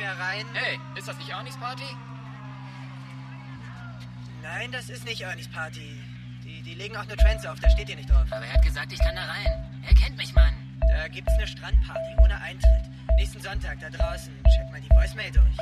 mehr rein. Hey, ist das nicht Arnis Party? Nein, das ist nicht Arnis Party. Die, die legen auch nur Trends auf, da steht ihr nicht drauf. Aber er hat gesagt, ich kann da rein. Er kennt mich, Mann. Da gibt's eine Strandparty ohne Eintritt. Nächsten Sonntag da draußen. Check mal die Voicemail durch.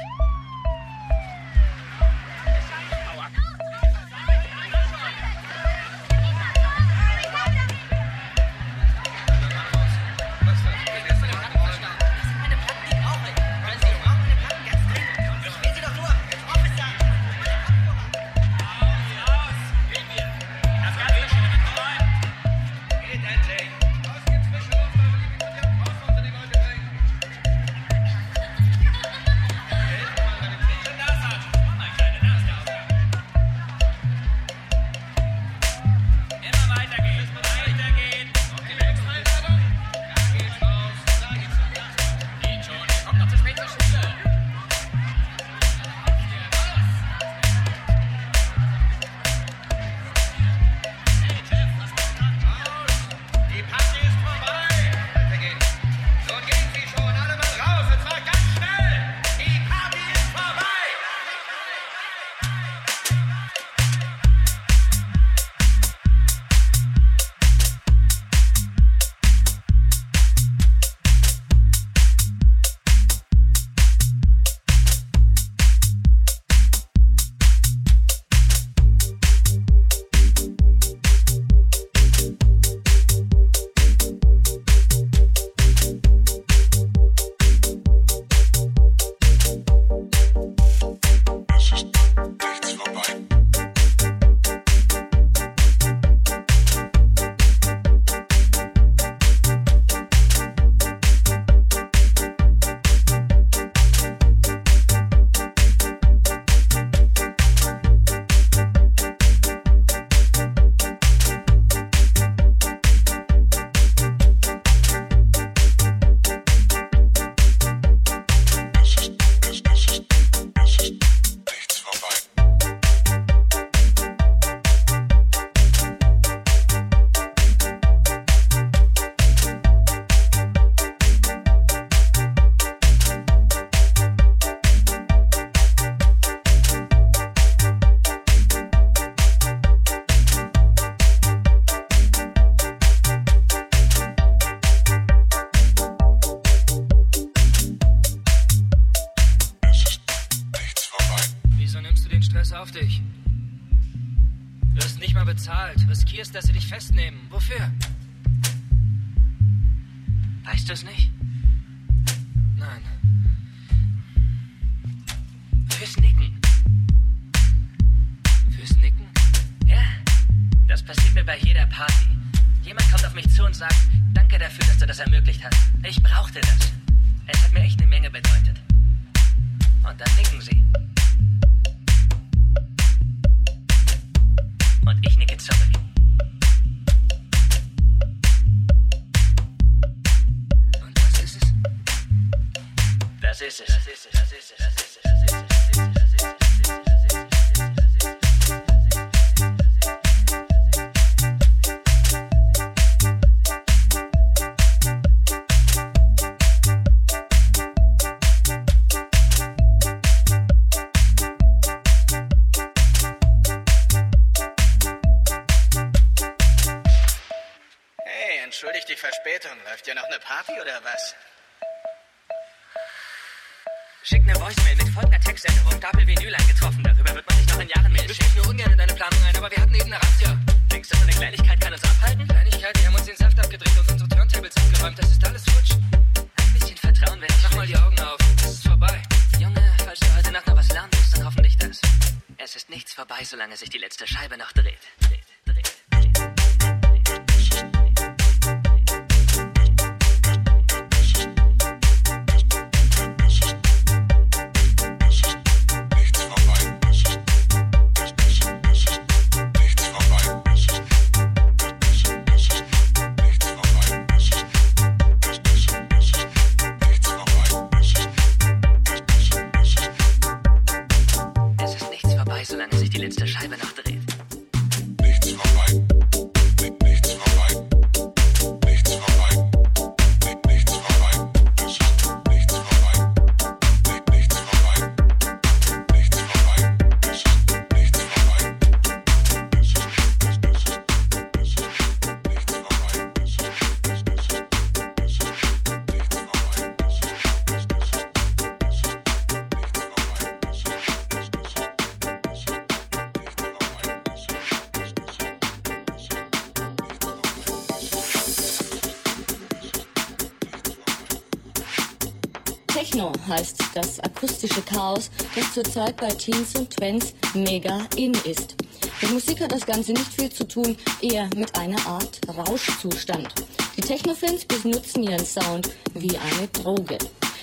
so lange sich die letzte Scheibe nach zurzeit bei Teens und Twents mega in ist. Mit Musik hat das Ganze nicht viel zu tun, eher mit einer Art Rauschzustand. Die Technofans benutzen ihren Sound wie eine Droge.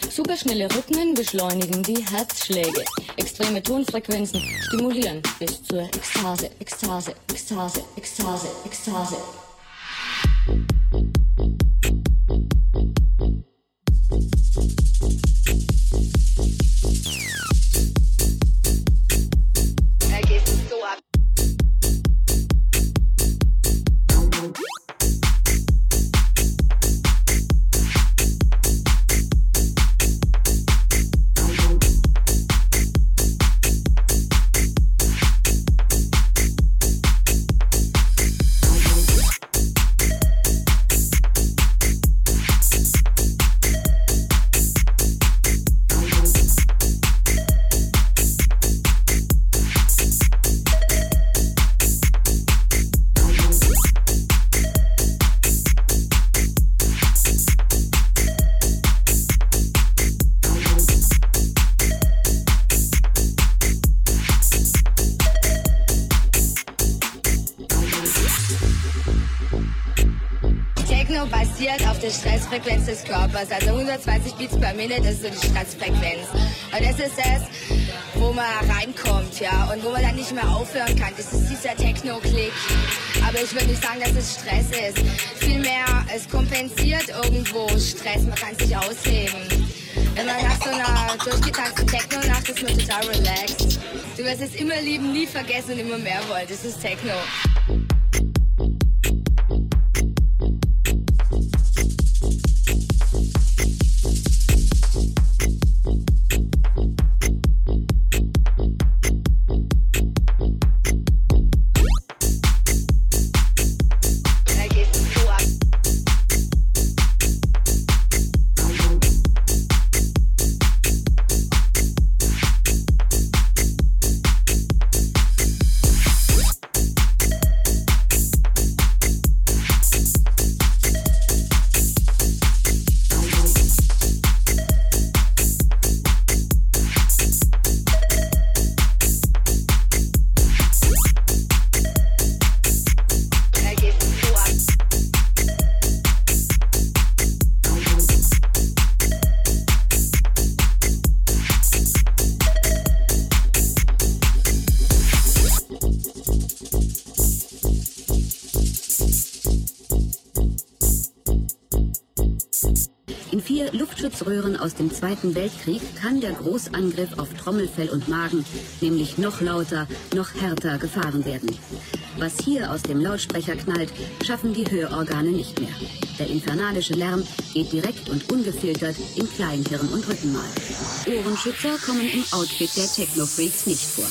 Superschnelle Rhythmen beschleunigen die Herzschläge. Extreme Tonfrequenzen stimulieren bis zur Ekstase, Ekstase, Ekstase, Ekstase, Ekstase. Da Das ist so die Stressfrequenz. Und das ist das, wo man reinkommt, ja, und wo man dann nicht mehr aufhören kann. Das ist dieser Techno-Klick. Aber ich würde nicht sagen, dass es Stress ist. Vielmehr, es kompensiert irgendwo Stress. Man kann sich ausheben. Wenn man nach so einer durchgetakten Techno-Nacht ist man total relaxed. Du wirst es immer lieben, nie vergessen und immer mehr wollen. Das ist Techno. Dem Zweiten Weltkrieg kann der Großangriff auf Trommelfell und Magen nämlich noch lauter, noch härter gefahren werden. Was hier aus dem Lautsprecher knallt, schaffen die Hörorgane nicht mehr. Der infernalische Lärm geht direkt und ungefiltert in Kleinhirn und Rückenmark. Ohrenschützer kommen im Outfit der Techno-Freaks nicht vor.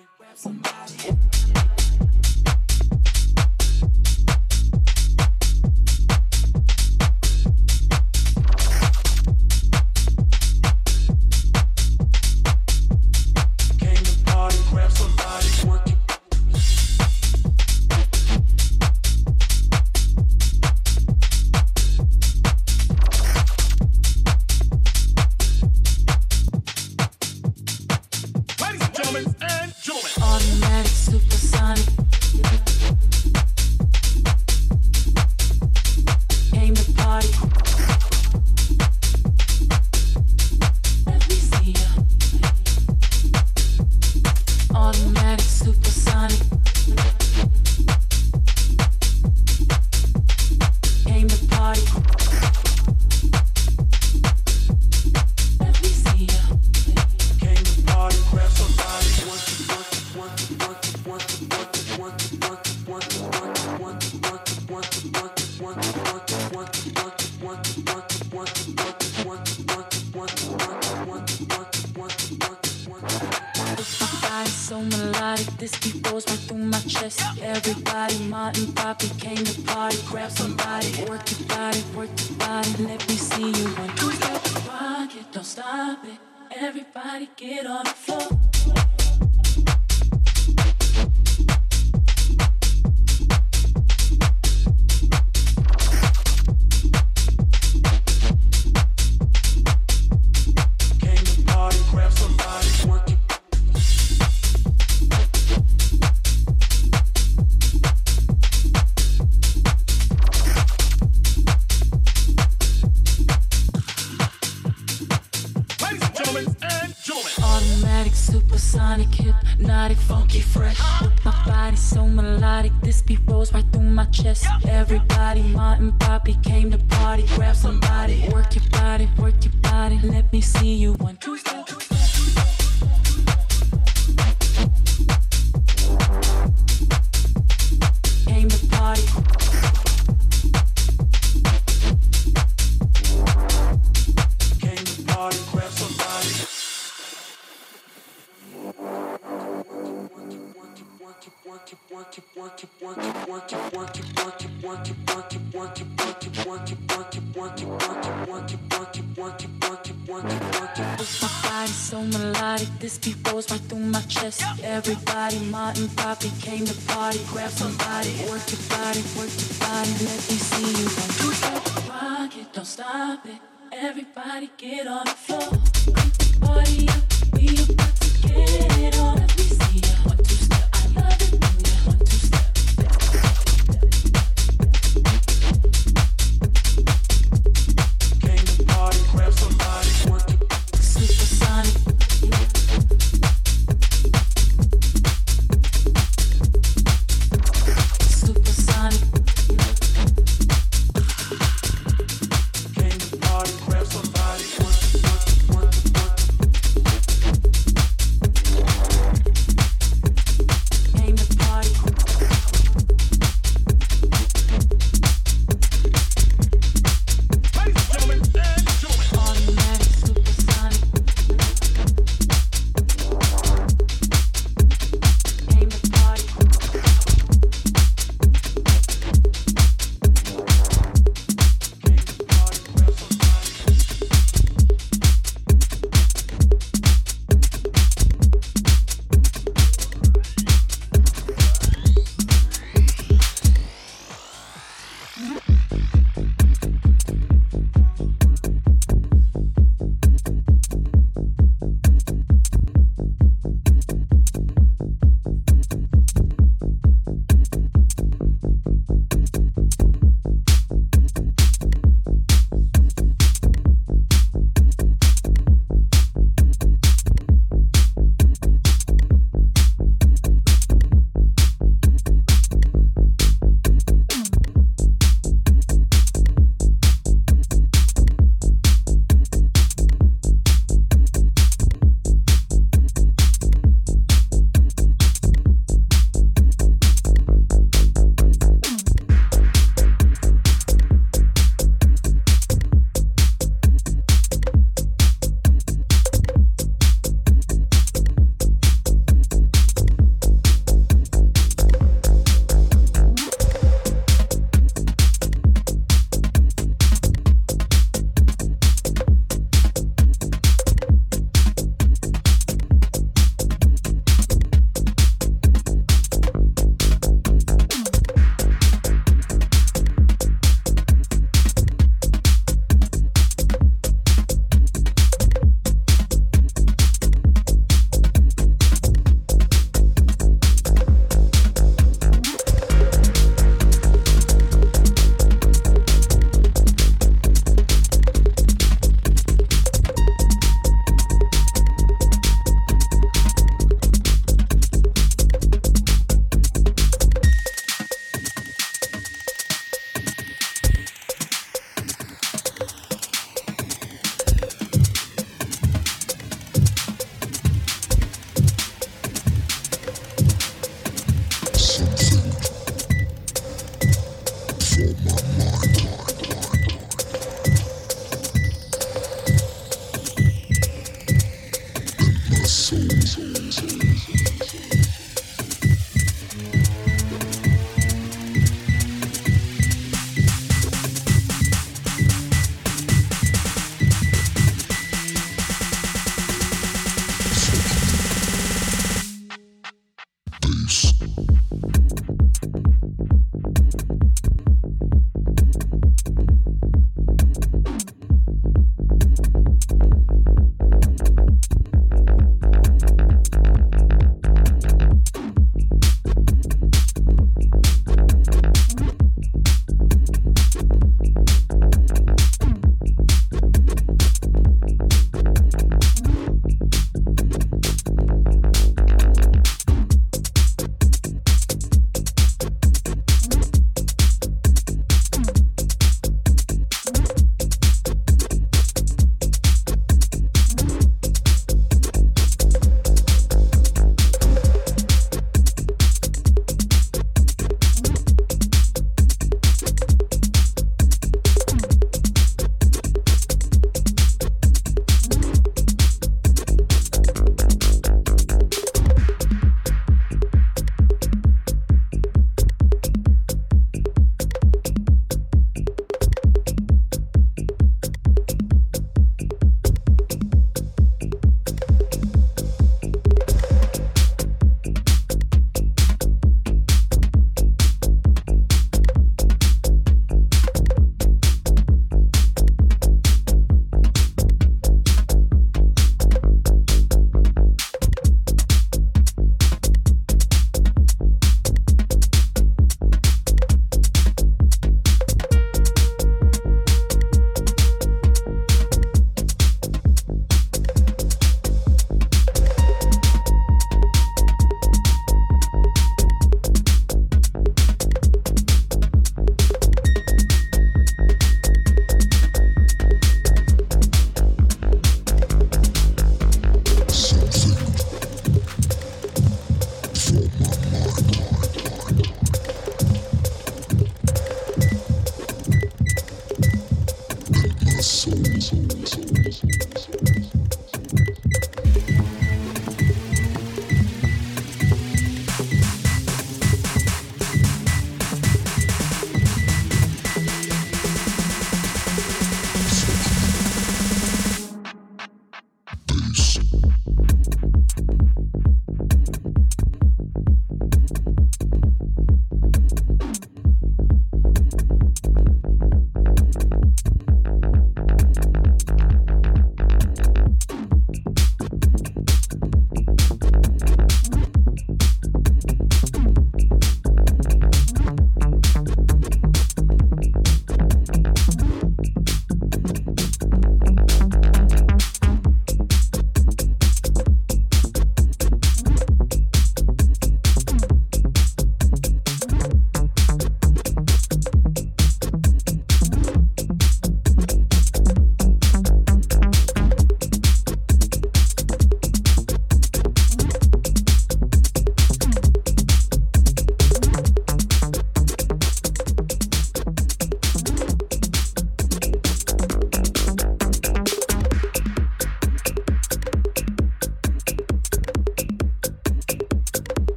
Everybody grab some.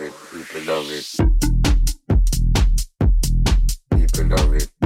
love it. People love it. People love it.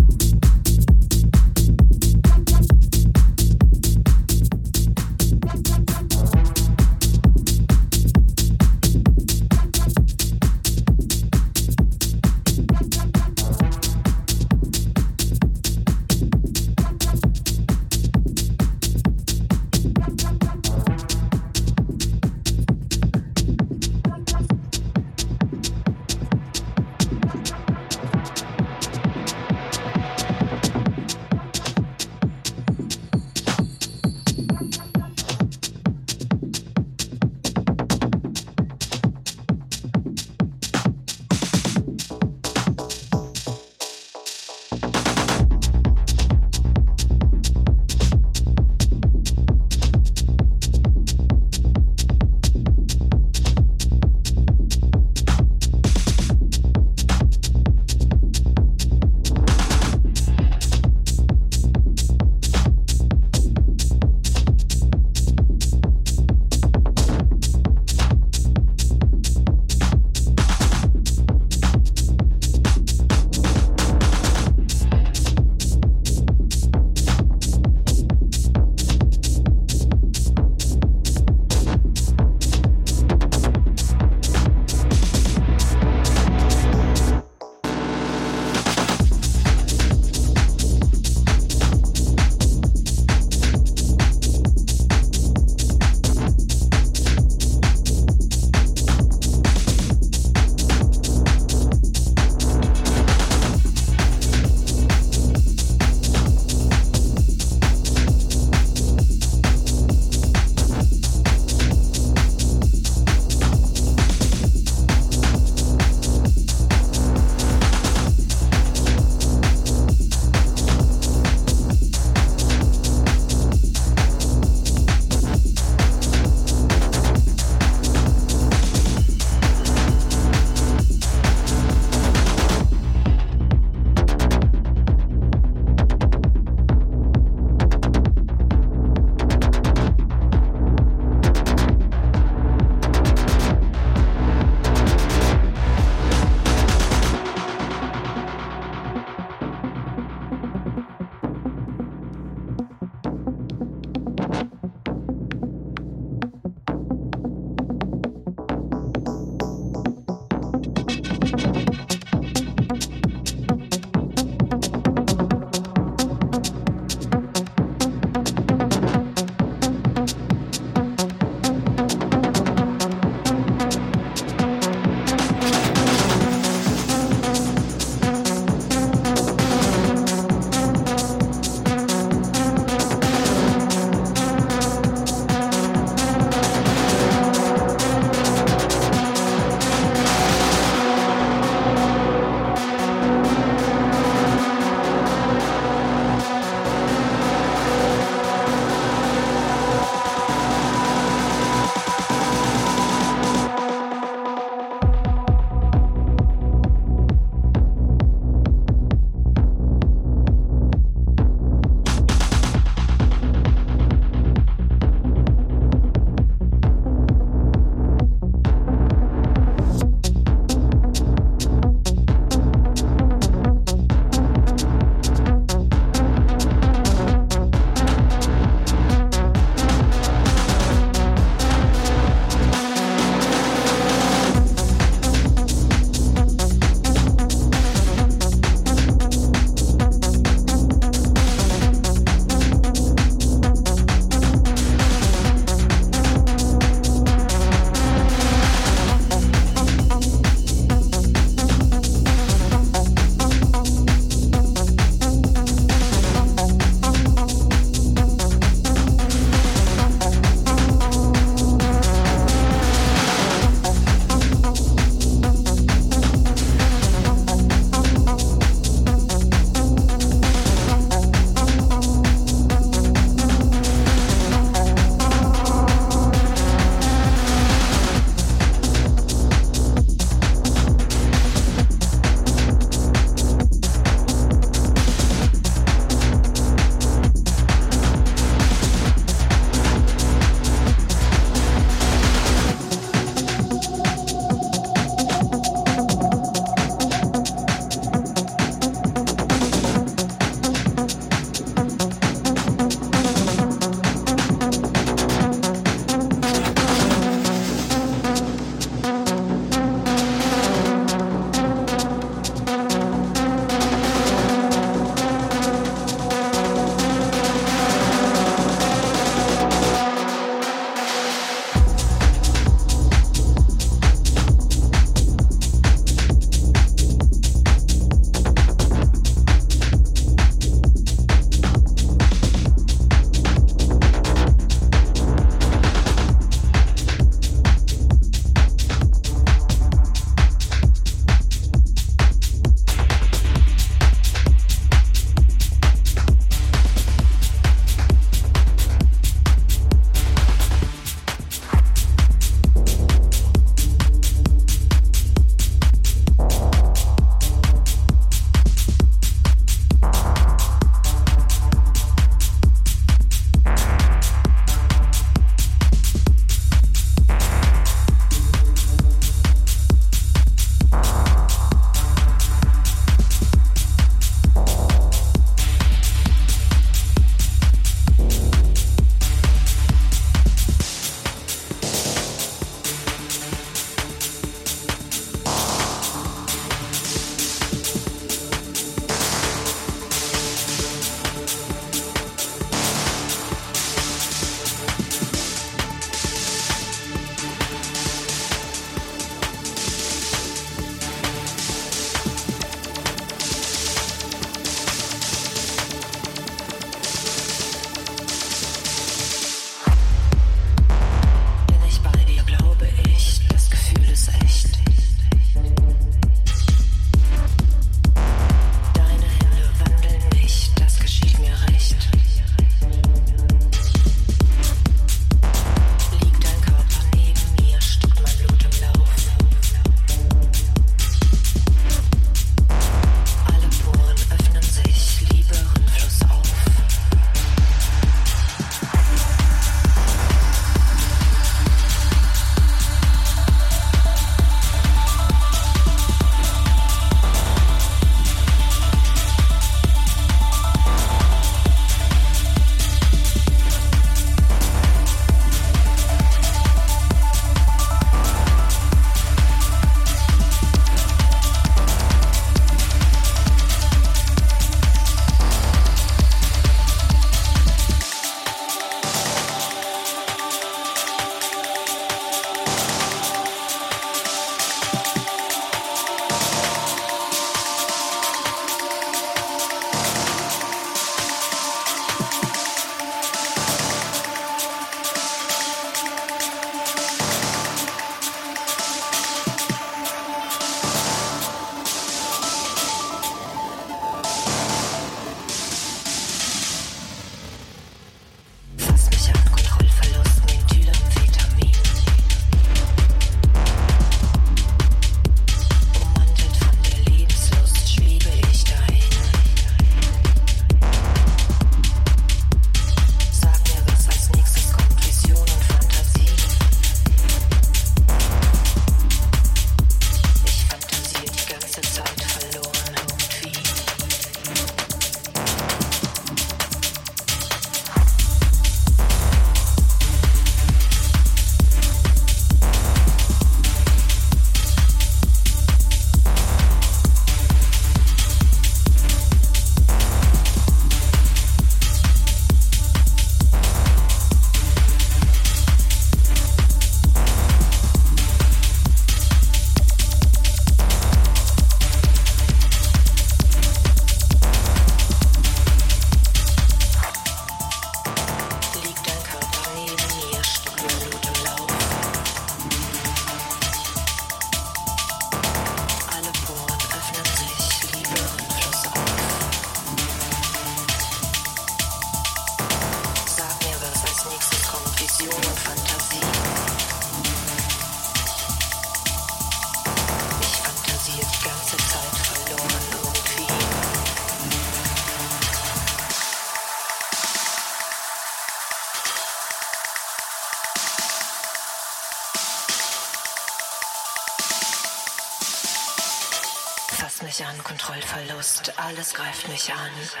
Greift mich an.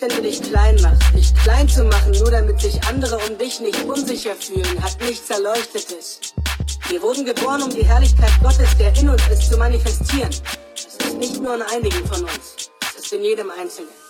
Wenn du dich klein machst. Dich klein zu machen, nur damit sich andere um dich nicht unsicher fühlen, hat nichts Erleuchtetes. Wir wurden geboren, um die Herrlichkeit Gottes, der in uns ist, zu manifestieren. Es ist nicht nur in einigen von uns, es ist in jedem Einzelnen.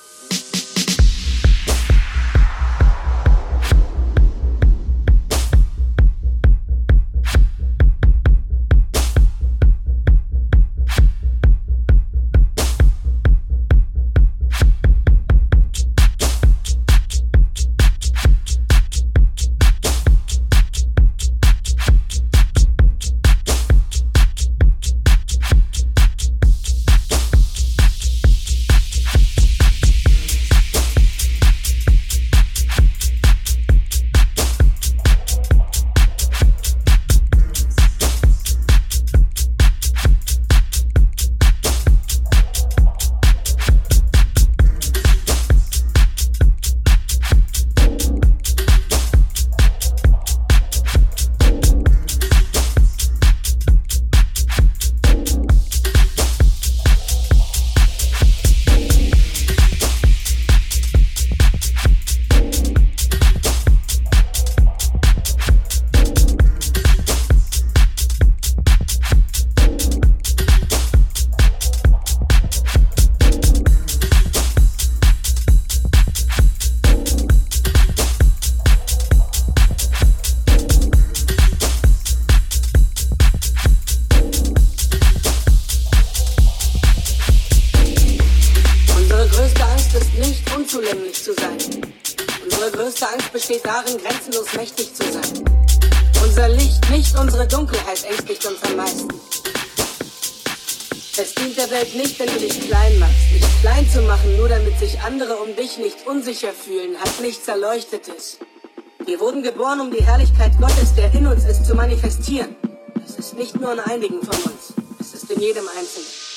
Unzulänglich zu sein. Unsere größte Angst besteht darin, grenzenlos mächtig zu sein. Unser Licht, nicht unsere Dunkelheit, ängstigt uns am meisten. Es dient der Welt nicht, wenn du dich klein machst. Dich klein zu machen, nur damit sich andere um dich nicht unsicher fühlen, hat nichts Erleuchtetes. Wir wurden geboren, um die Herrlichkeit Gottes, der in uns ist, zu manifestieren. Es ist nicht nur in einigen von uns, es ist in jedem Einzelnen.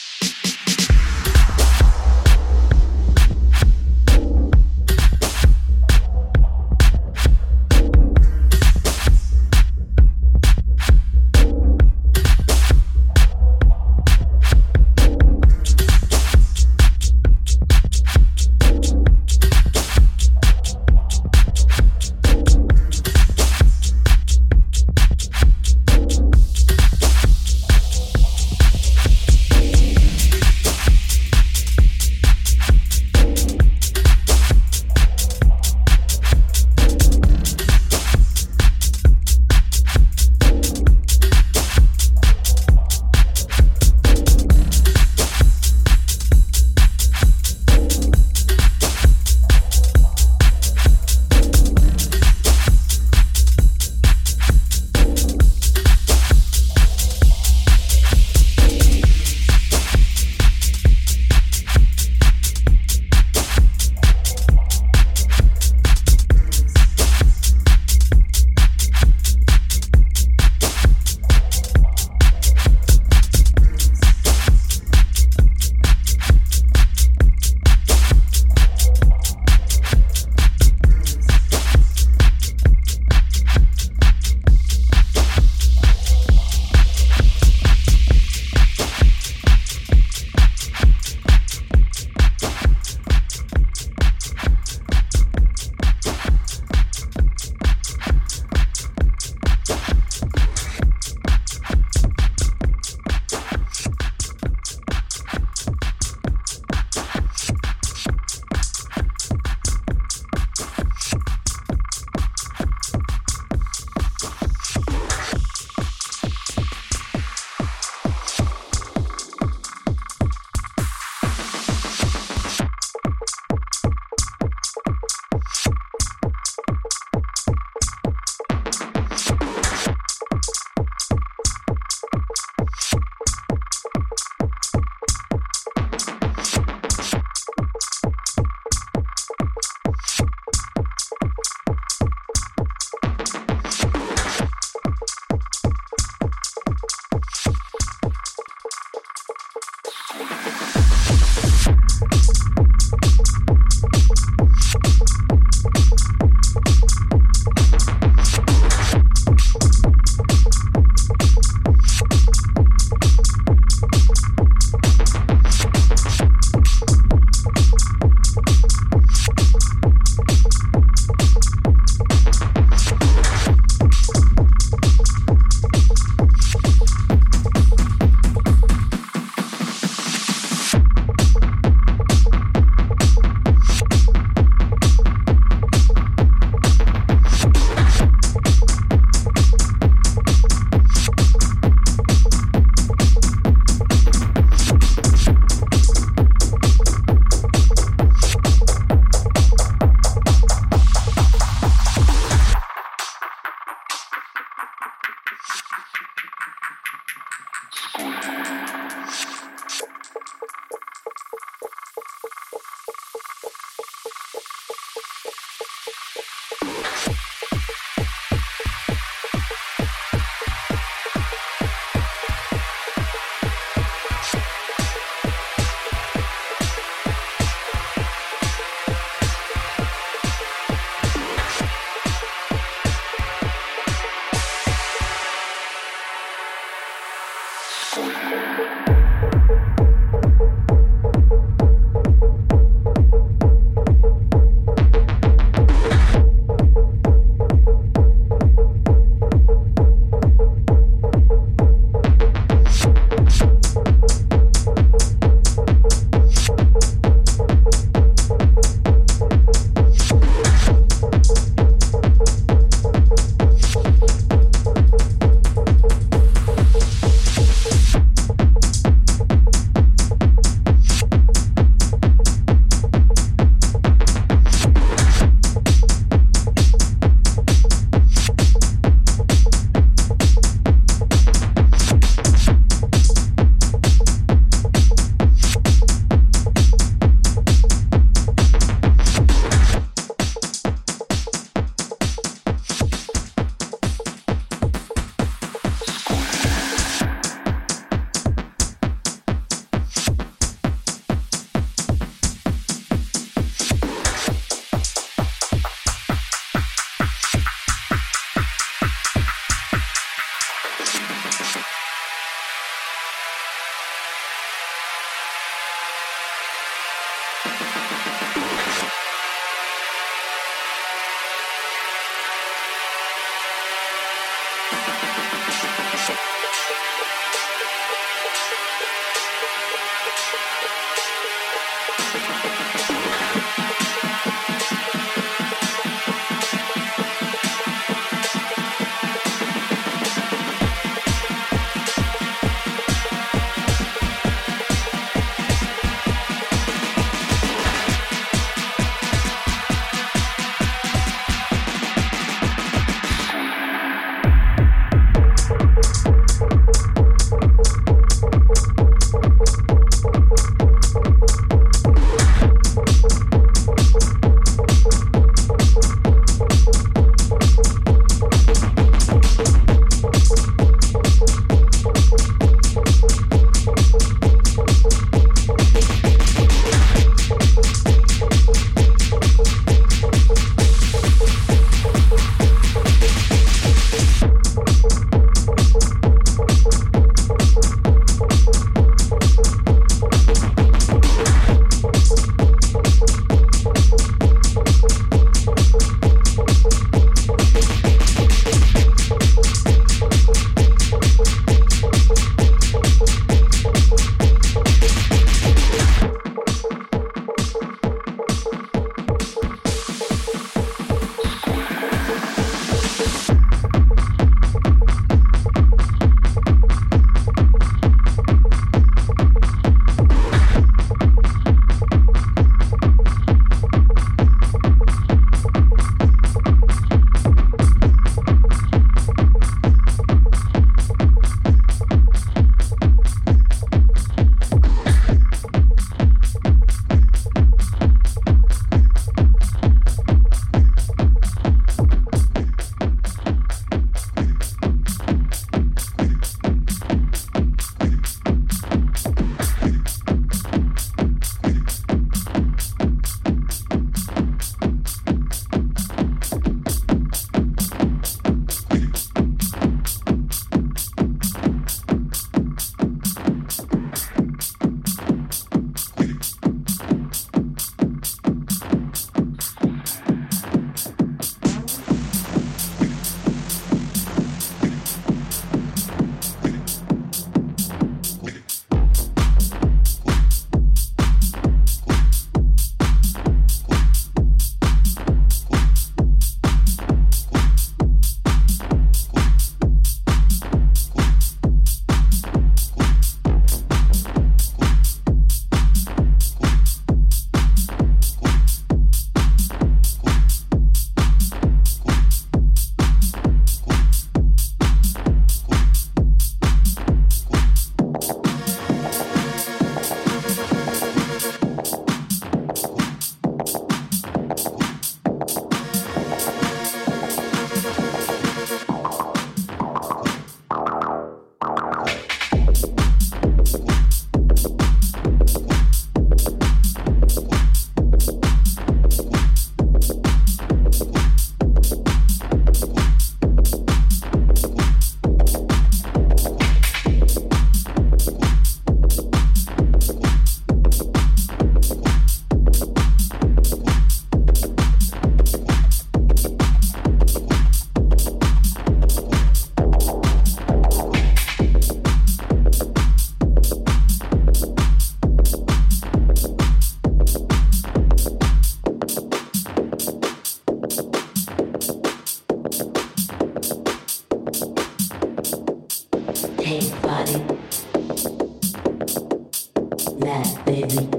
That, baby.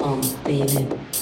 Oh, baby.